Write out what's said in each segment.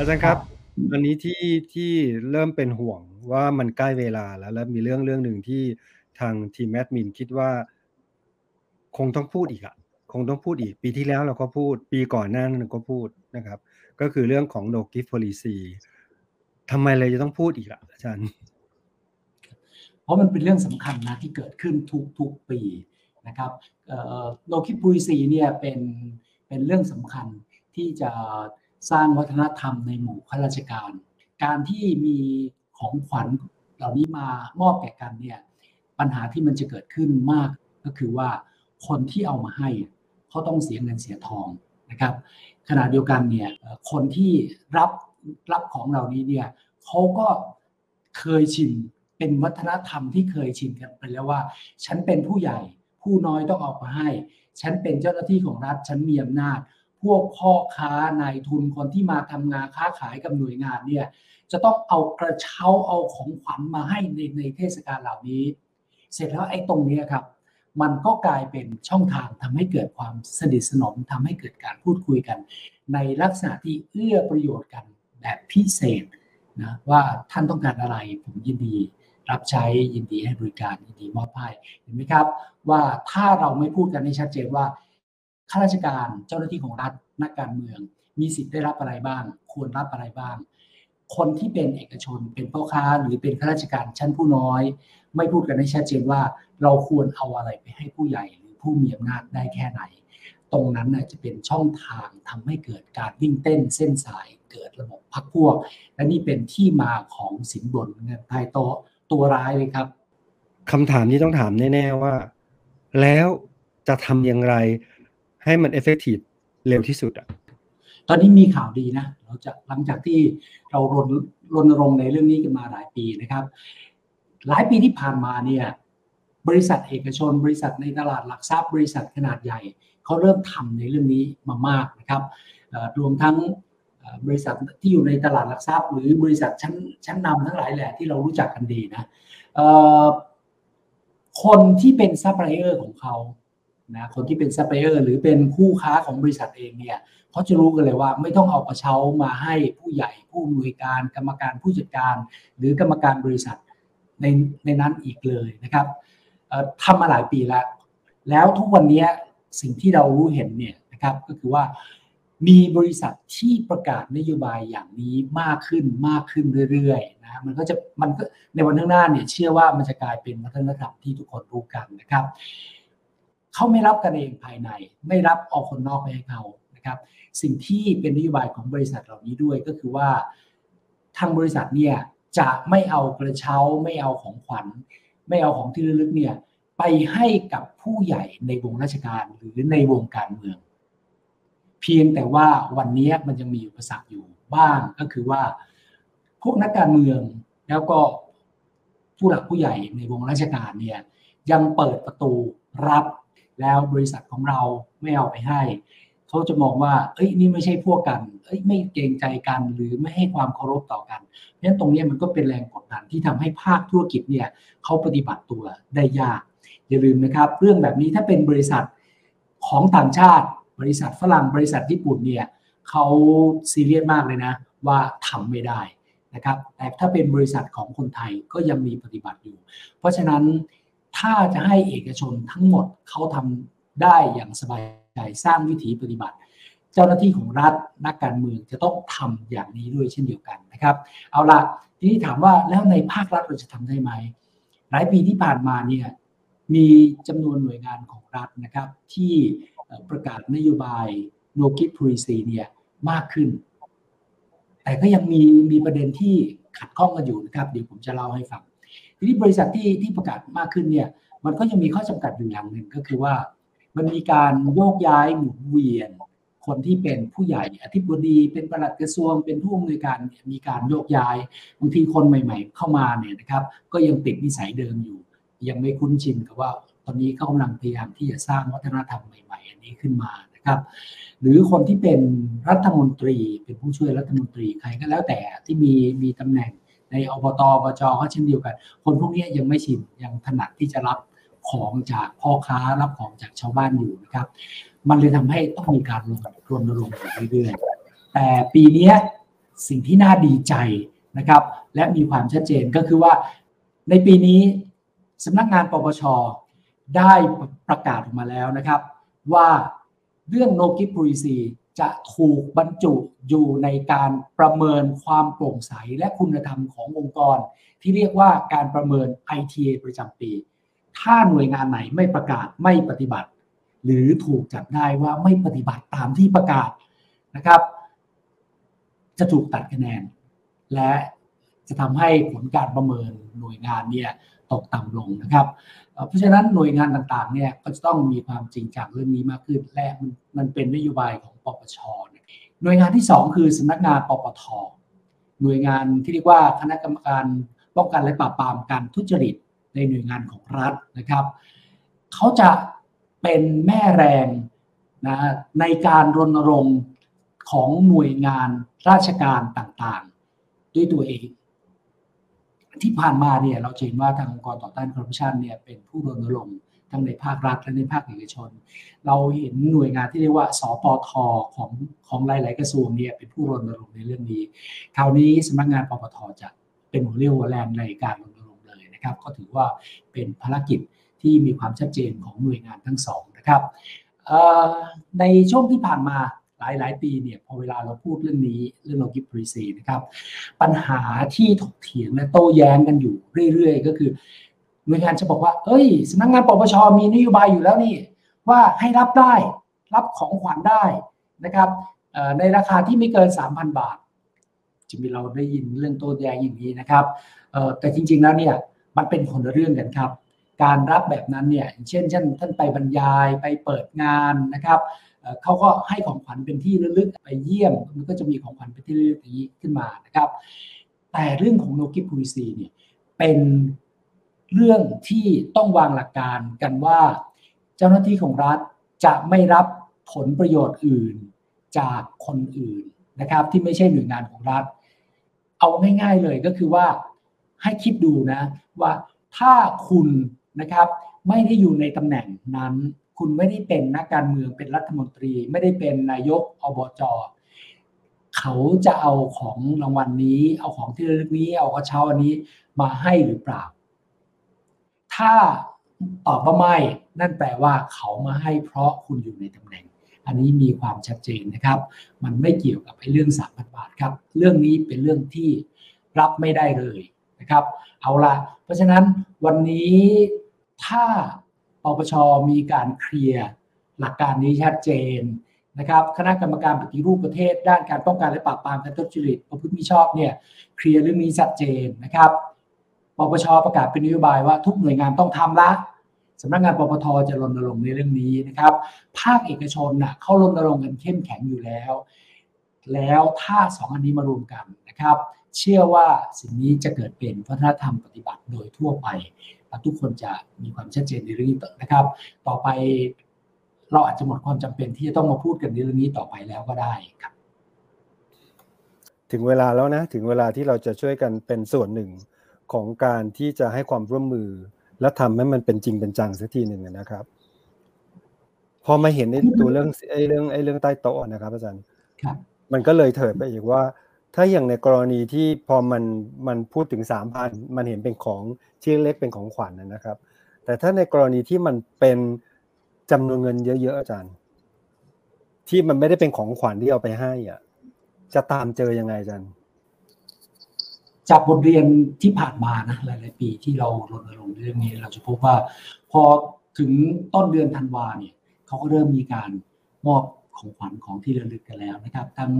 อาจารย์ครับอันนี้ที่ที่เริ่มเป็นห่วงว่ามันใกล้เวลาแล้ว แล้วมีเรื่องเรื่องหนึ่งที่ทางทีมแอดมินคิดว่า คงต้องพูดอีกอะคงต้องพูดอีก ปีที่แล้วเราก็พูด ปีก่อนหน้านั้นก็พูดนะครับ ก็คือเรื่องของ no gift policy ทำไมเลยจะต้องพูดอีกอะอาจารย์ เพราะมันเป็นเรื่องสำคัญนะที่เกิดขึ้นทุกทุกปีนะครับโนคิปุยซีเนี่ยเป็นเป็นเรื่องสำคัญที่จะ สร้างวัฒนธรรมในหมู่ข้าราชการ การที่มีของขวัญเหล่านี้มามอบแก่กันเนี่ยปัญหาที่มันจะเกิดขึ้นมากก็คือว่าคนที่เอามาให้เขาต้องเสียเงินเสียทองนะครับ ขณะเดียวกันเนี่ยคนที่รับรับของเหล่านี้เนี่ยเขาก็เคยชินเป็นวัฒนธรรมที่เคยชินกันไปแล้วว่า ฉันเป็นผู้ใหญ่ ผู้น้อยต้องเอามาให้ ฉันเป็นเจ้าหน้าที่ของรัฐฉันมีอำนาจ พวกพ่อค้านายทุนคนที่มาทำงานค้าขายกับหน่วยงานเนี่ยจะต้องเอากระเช้าเอาของขวัญมาให้ในในเทศกาลเหล่านี้ เสร็จแล้วไอ้ตรงนี้ครับ มันก็กลายเป็นช่องทางทำให้เกิดความสนิทสนมทำให้เกิดการพูดคุยกัน ในลักษณะที่เอื้อประโยชน์กันแบบพิเศษนะว่าท่านต้องการอะไรผมยินดีรับใช้ยินดีให้บริการยินดีมอบให้เห็นไหมครับ ว่าถ้าเราไม่พูดกันให้ชัดเจนว่า ข้าราชการเจ้าหน้าที่ของรัฐนักการเมือง มีสิทธิ์ได้รับอะไรบ้าง ควรรับอะไรบ้าง คนที่เป็นเอกชนเป็นพ่อค้าหรือเป็นข้าราชการชั้นผู้น้อย ไม่พูดกันให้ชัดเจนว่า เราควรเอาอะไรไปให้ผู้ใหญ่หรือผู้มีอำนาจได้แค่ไหน ตรงนั้นจะเป็นช่องทางทำให้เกิดการวิ่งเต้นเส้นสายเกิดระบบพักพวก และนี่เป็นที่มาของสินบนเงินใต้โต๊ะตัวร้ายเลยครับคำถามนี้ต้องถามแน่ ๆว่า แล้วจะทำอย่างไร ให้มัน effective เร็วที่สุดอะตอนนี้มีข่าวดีนะเราจะหลังจากที่เรารณรณรงค์ในเรื่องนี้กันมาหลายปีนะครับ หลายปีที่ผ่านมาเนี่ยบริษัทเอกชน บริษัทในตลาดหลักทรัพย์ บริษัทขนาดใหญ่เขาเริ่มทำในเรื่องนี้มามากนะครับรวมทั้งบริษัทที่อยู่ในตลาดหลักทรัพย์ หรือบริษัทชั้นชั้นนำทั้งหลายแหละที่เรารู้จักกันดีนะคนที่เป็นซัพพลายเออร์ของเขา นะคนที่เป็นซัพพลายเออร์หรือเป็นคู่ค้าของบริษัทเองเนี่ยเขาจะรู้กันเลยว่าไม่ต้องเอากระเช้ามาให้ผู้ใหญ่ผู้อำนวยการ กรรมการผู้จัดการ หรือกรรมการบริษัทในในนั้นอีกเลยนะครับทำมาหลายปีแล้ว แล้วทุกวันนี้สิ่งที่เรารู้เห็นเนี่ยนะครับก็คือว่ามีบริษัทที่ประกาศนโยบายอย่างนี้มากขึ้นมากขึ้นเรื่อยๆนะมันก็จะมันก็ในวันข้างหน้าเนี่ยเชื่อว่ามันจะกลายเป็นวัฒนธรรมที่ทุกคนรู้กันนะครับ เขาไม่รับกันเองภายใน ไม่รับเอาคนนอกไปให้เขานะครับสิ่งที่เป็นนโยบายของบริษัทเหล่านี้ด้วยก็คือว่า ทางบริษัทเนี่ยจะไม่เอากระเช้าไม่เอาของขวัญ ไม่เอาของที่ระลึกเนี่ยไปให้กับผู้ใหญ่ในวงราชการหรือในวงการเมือง เพียงแต่ว่าวันนี้มันยังมีอุปสรรคอยู่บ้างก็คือว่า พวกนักการเมืองแล้วก็ผู้หลักผู้ใหญ่ในวงราชการเนี่ยยังเปิดประตูรับ แล้วบริษัทของเราไม่เอาไปให้ เขาจะมองว่า เอ้ยนี่ไม่ใช่พวกกัน เอ้ยไม่เกรงใจกันหรือไม่ให้ความเคารพต่อกันเพราะฉะนั้นตรงนี้มันก็เป็นแรงกดดันที่ทำให้ภาคธุรกิจเนี่ยเขาปฏิบัติตัวได้ยาก อย่าลืมนะครับ เรื่องแบบนี้ถ้าเป็นบริษัทของต่างชาติ บริษัทฝรั่งบริษัทญี่ปุ่นเนี่ยเขาซีเรียสมากเลยนะว่าทำไม่ได้นะครับแต่ถ้าเป็นบริษัทของคนไทยก็ยังมีปฏิบัติอยู่ เพราะฉะนั้น ถ้าจะให้เอกชนทั้งหมดเขาทำได้อย่างสบายใจสร้างวิถีปฏิบัติ เจ้าหน้าที่ของรัฐนักการเมืองจะต้องทำอย่างนี้ด้วยเช่นเดียวกันนะครับ เอาละทีนี้ถามว่าแล้วในภาครัฐเราจะทำได้ไหมหลายปีที่ผ่านมาเนี่ยมีจำนวนหน่วยงานของรัฐนะครับที่ประกาศนโยบาย no gift policy เนี่ยมากขึ้น แต่ก็ยังมีมีประเด็นที่ขัดข้องกันอยู่นะครับ เดี๋ยวผมจะเล่าให้ฟัง ทีนี้บริษัทที่ที่ประกาศมากขึ้นเนี่ยมันก็ยังมีข้อจำกัดอยู่อย่างหนึ่งก็คือว่า มันมีการโยกย้ายหมุนเวียน คนที่เป็นผู้ใหญ่อธิบดี เป็นประหลัดกระทรวง เป็นผู้อำนวยการมีการโยกย้ายบางทีคนใหม่ ๆ เข้ามาเนี่ยนะครับ ก็ยังติดนิสัยเดิมอยู่ ยังไม่คุ้นชินกับว่าตอนนี้เขากำลังพยายามที่จะสร้างวัฒนธรรมใหม่ๆ อันนี้ขึ้นมานะครับ หรือคนที่เป็นรัฐมนตรีเป็นผู้ช่วยรัฐมนตรีใครก็แล้วแต่ที่มีมีตำแหน่ง ในอบตอบจก็เช่นเดียวกัน คนพวกนี้ยังไม่ชินยังถนัดที่จะรับของจากพ่อค้ารับของจากชาวบ้านอยู่นะครับ มันเลยทำให้ต้องมีการลงรณรงค์เรื่อยๆแต่ปีนี้สิ่งที่น่าดีใจนะครับ และมีความชัดเจนก็คือว่าในปีนี้สำนักงานปปชได้ประกาศออกมาแล้วนะครับ ว่าเรื่อง no g i f policy จะถูกบรรจุอยู่ในการประเมินความโปร่งใสและคุณธรรมขององค์กร ที่เรียกว่าการประเมิน ITA ประจำปี ถ้าหน่วยงานไหนไม่ประกาศไม่ปฏิบัติ หรือถูกจับได้ว่าไม่ปฏิบัติตามที่ประกาศนะครับ จะถูกตัดคะแนน และจะทำให้ผลการประเมินหน่วยงานเนี่ย ตกต่ำลงนะครับ เพราะฉะนั้นหน่วยงานต่างๆเนี่ยก็จะต้องมีความจริงจังเรื่องนี้มากขึ้นและมันมันเป็นนโยบายของปปชนั่นเองหน่วยงานที่ 2 คือสำนักงานปปทหน่วยงานที่เรียกว่าคณะกรรมการป้องกันและปราบปรามการทุจริตในหน่วยงานของรัฐนะครับเขาจะเป็นแม่แรงนะในการรณรงค์ของหน่วยงานราชการต่างๆ ด้วยตัวเอง ที่ผ่านมาเนี่ยเราเห็นว่าทางองค์กรต่อต้านคอร์รัปชันเนี่ยเป็นผู้รณรงค์ทั้งในภาครัฐและในภาคเอกชน เราเห็นหน่วยงานที่เรียกว่า สปทของของหลาย ๆ กระทรวงเนี่ยเป็นผู้รณรงค์ในเรื่องนี้ คราวนี้สำนักงานปปทจะเป็นหัวเรี่ยวหัวแรงในการรณรงค์เลยนะครับ ก็ถือว่าเป็นภารกิจที่มีความชัดเจนของหน่วยงานทั้งสองนะครับในช่วงที่ผ่านมา หลายหลายปีเนี่ยพอเวลาเราพูดเรื่องนี้เรื่องโลกิปรีซีนะครับปัญหาที่ถกเถียงและโต้แย้งกันอยู่เรื่อยๆ ก็คือหน่วยงานจะบอกว่า เอ้ยสำนักงานปปชมีนโยบายอยู่แล้วนี่ ว่าให้รับได้รับของขวัญได้นะครับในราคาที่ไม่เกิน 3,000 บาทจะมีเราได้ยินเรื่องโต้แย้งอย่างนี้นะครับแต่จริงๆแล้วเนี่ยมันเป็นคนละเรื่องกันครับ การรับแบบนั้นเนี่ยเช่นเช่นท่านไปบรรยายไปเปิดงานนะครับ เขาก็ให้ของขวัญเป็นที่ระลึกไปเยี่ยม มันก็จะมีของขวัญเป็นที่ระลึกนี้ขึ้นมานะครับ แต่เรื่องของโลกิพูลิซีเนี่ยเป็นเรื่องที่ต้องวางหลักการกันว่า เจ้าหน้าที่ของรัฐจะไม่รับผลประโยชน์อื่นจากคนอื่นนะครับ ที่ไม่ใช่หน่วยงานของรัฐ เอาง่าย ๆเลยก็คือว่าให้คิดดูนะว่าถ้าคุณนะครับไม่ได้อยู่ในตำแหน่งนั้น คุณไม่ได้เป็นนักการเมืองเป็นรัฐมนตรี ไม่ได้เป็นนายกอบจเขาจะเอาของรางวัลนนี้ เอาของที่ระลึกนี้ เอากระเช้าอันนี้มาให้หรือเปล่า ถ้าตอบว่าไม่ นั่นแปลว่าเขามาให้เพราะคุณอยู่ในตำแหน่ง อันนี้มีความชัดเจนนะครับ มันไม่เกี่ยวกับไอ้เรื่องสามพันบาทครับ เรื่องนี้เป็นเรื่องที่รับไม่ได้เลยนะครับ เอาละเพราะฉะนั้นวันนี้ถ้า ปปชมีการเคลียร์หลักการนี้ชัดเจนนะครับคณะกรรมการปฏิรูปประเทศ ด้านการป้องกันและปราบปรามการทุจริตประพฤติมิชอบเนี่ยเคลียร์เรื่องนี้ชัดเจนนะครับปปชประกาศเป็นนโยบายว่าทุกหน่วยงานต้องทำละสำนักงานปปทจะรณรงค์ในเรื่องนี้นะครับ ภาคเอกชนนะ่ะเขารณรงค์กันเข้มแข็งอยู่แล้ว แล้วถ้าสองอันนี้มารวมกันนะครับ เชื่อว่าสิ่งนี้จะเกิดเป็นวัฒนธรรมปฏิบัติโดยทั่วไป ทุกคนจะมีความชัดเจนในเรื่องนี้นะครับ ต่อไปเราอาจจะหมดความจำเป็นที่จะต้องมาพูดกันในเรื่องนี้ต่อไปแล้วก็ได้ครับ ถึงเวลาแล้วนะถึงเวลาที่เราจะช่วยกันเป็นส่วนหนึ่งของการที่จะให้ความร่วมมือ และทำให้มันเป็นจริงเป็นจังสักทีหนึ่งนะครับ พอมาเห็นในตัวเรื่องไอ้เรื่องไอ้เรื่องใต้โต๊ะนะครับ อาจารย์มันก็เลยเถิดไปอีกว่า ถ้าอย่างในกรณีที่พอมันมันพูดถึงสามพันมันเห็นเป็นของชิ้นเล็กเป็นของขวัญนนะครับ แต่ถ้าในกรณีที่มันเป็นจำนวนเงินเยอะๆอาจารย์ ที่มันไม่ได้เป็นของขวัญที่เอาไปให้อะจะตามเจอยังไงอาจารย์จากบทเรียนที่ผ่านมานะหลาย ๆ ปีที่เรารณรงค์เรื่องนี้ เราจะพบว่า พอถึงต้นเดือนธันวาเนี่ยเขาก็เริ่มมีการมอบของขวัญของที่ระลึกกันแล้วนะครับทั้ง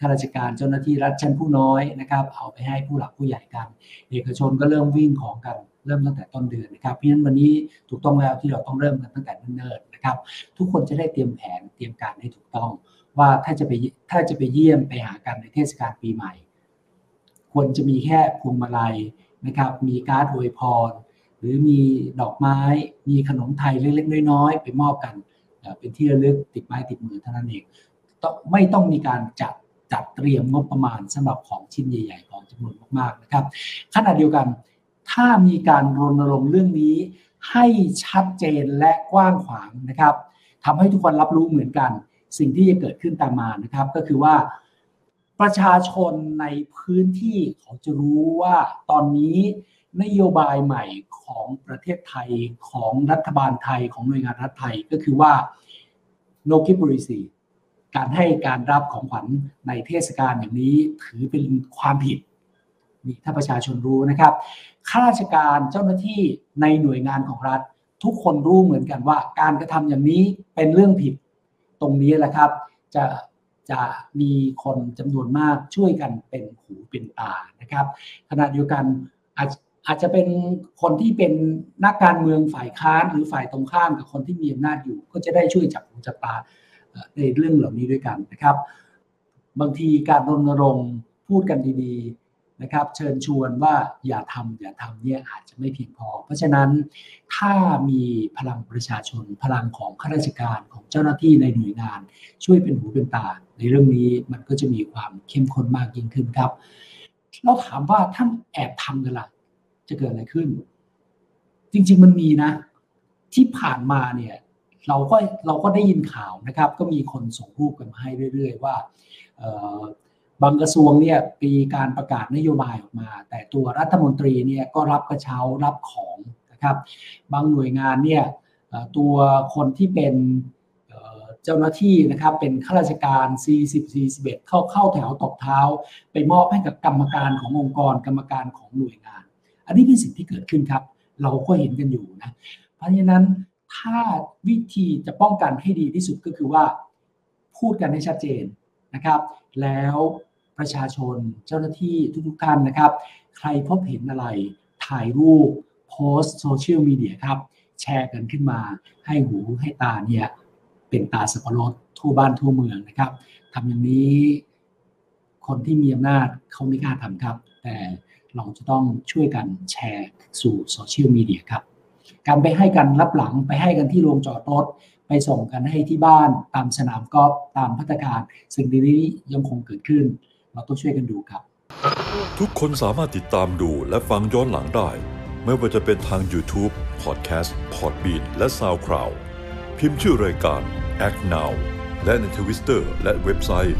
ข้าราชการเจ้าหน้าที่รัฐชั้นผู้น้อยนะครับ เอาไปให้ผู้หลักผู้ใหญ่กัน เอกชนก็เริ่มวิ่งของกันเริ่มตั้งแต่ต้นเดือนนะครับ เพราะฉะนั้นวันนี้ถูกต้องแล้วที่เราต้องเริ่มกันตั้งแต่เนิ่นๆนะครับ ทุกคนจะได้เตรียมแผนเตรียมการให้ถูกต้อง ว่าถ้าจะไปถ้าจะไปเยี่ยมไปหากันในเทศกาลปีใหม่ ควรจะมีแค่พวงมาลัยนะครับ มีการ์ดอวยพร หรือมีดอกไม้ มีขนมไทยเล็กๆน้อยๆไปมอบกัน เป็นที่ระลึกติดไม้ติดมือเท่านั้นเองไม่ต้องมีการจัด จัดเตรียมงบประมาณสำหรับของชิ้นใหญ่ ๆ ของจำนวนมากๆนะครับขณะเดียวกันถ้ามีการรณรงค์เรื่องนี้ ให้ชัดเจนและกว้างขวางนะครับทำให้ทุกคนรับรู้เหมือนกัน สิ่งที่จะเกิดขึ้นตามมานะครับ ก็คือว่าประชาชนในพื้นที่เขาจะรู้ว่าตอนนี้นโยบายใหม่ของประเทศไทยของรัฐบาลไทยของหน่วยงานรัฐไทยก็คือว่า no gift receipt การให้การรับของขวัญในเทศกาลอย่างนี้ถือเป็นความผิดนี่ถ้าประชาชนรู้นะครับข้าราชการเจ้าหน้าที่ในหน่วยงานของรัฐ ทุกคนรู้เหมือนกันว่า การกระทำอย่างนี้เป็นเรื่องผิด ตรงนี้แหละครับ จะจะมีคนจำนวนมากช่วยกันเป็นหูเป็นตานะครับขณะเดียวกันอาจอาจจะเป็นคนที่เป็นนักการเมืองฝ่ายค้านหรือฝ่ายตรงข้ามกับคนที่มีอำนาจอยู่ ก็จะได้ช่วยจับหูจับตา ในเรื่องเหล่านี้ด้วยกันนะครับ บางทีการรณรงค์พูดกันดีๆนะครับ เชิญชวนว่าอย่าทำอย่าทำเนี่ยอาจจะไม่เพียงพอ เพราะฉะนั้นถ้ามีพลังประชาชน พลังของข้าราชการของเจ้าหน้าที่ในหน่วยงาน ช่วยเป็นหูเป็นตา ในเรื่องนี้มันก็จะมีความเข้มข้นมากยิ่งขึ้นครับเราถามว่าท่านแอบทำกันละ่ะจะเกิดอะไรขึ้น จริง ๆ มันมีนะ ที่ผ่านมาเนี่ย เราก็เราก็ได้ยินข่าวนะครับ ก็มีคนส่งรูปกันมาให้เรื่อย ๆ ว่าบางกระทรวงเนี่ยปีการประกาศนโยบายออกมา แต่ตัวรัฐมนตรีเนี่ยก็รับกระเช้ารับของนะครับ บางหน่วยงานเนี่ยตัวคนที่เป็นเจ้าหน้าที่นะครับเป็นข้าราชการ 40 41 เข้าเข้าแถวตบเท้า ไปมอบให้กับกรรมการขององค์กรกรรมการของหน่วยงาน อันนี้เป็นสิ่งที่เกิดขึ้นครับ เราก็เห็นกันอยู่นะ เพราะฉะนั้น ถ้าวิธีจะป้องกันให้ดีที่สุดก็คือว่า พูดกันให้ชัดเจนนะครับ แล้วประชาชนเจ้าหน้าที่ทุกๆท่านนะครับ ใครพบเห็นอะไรถ่ายรูปโพสโซเชียลมีเดียครับ แชร์กันขึ้นมาให้หูให้ตาเนี่ยเป็นตาสับปะรดทั่วบ้านทั่วเมืองนะครับทำอย่างนี้คนที่มีอำนาจเขาไม่กล้าทำครับ แต่เราจะต้องช่วยกันแชร์สู่โซเชียลมีเดียครับ การไปให้กันรับหลังไปให้กันที่โรงจอดรถ ไปส่งกันให้ที่บ้านตามสนามกอล์ฟตามพัตการสิ่งนี้ยังคงเกิดขึ้น เราต้องช่วยกันดูครับ ทุกคนสามารถติดตามดูและฟังย้อนหลังได้ ไม่ว่าจะเป็นทาง YouTube, Podcast, Podbean และ SoundCloud พิมพ์ชื่อรายการ Act Now และในทวิสเตอร์และเว็บไซต์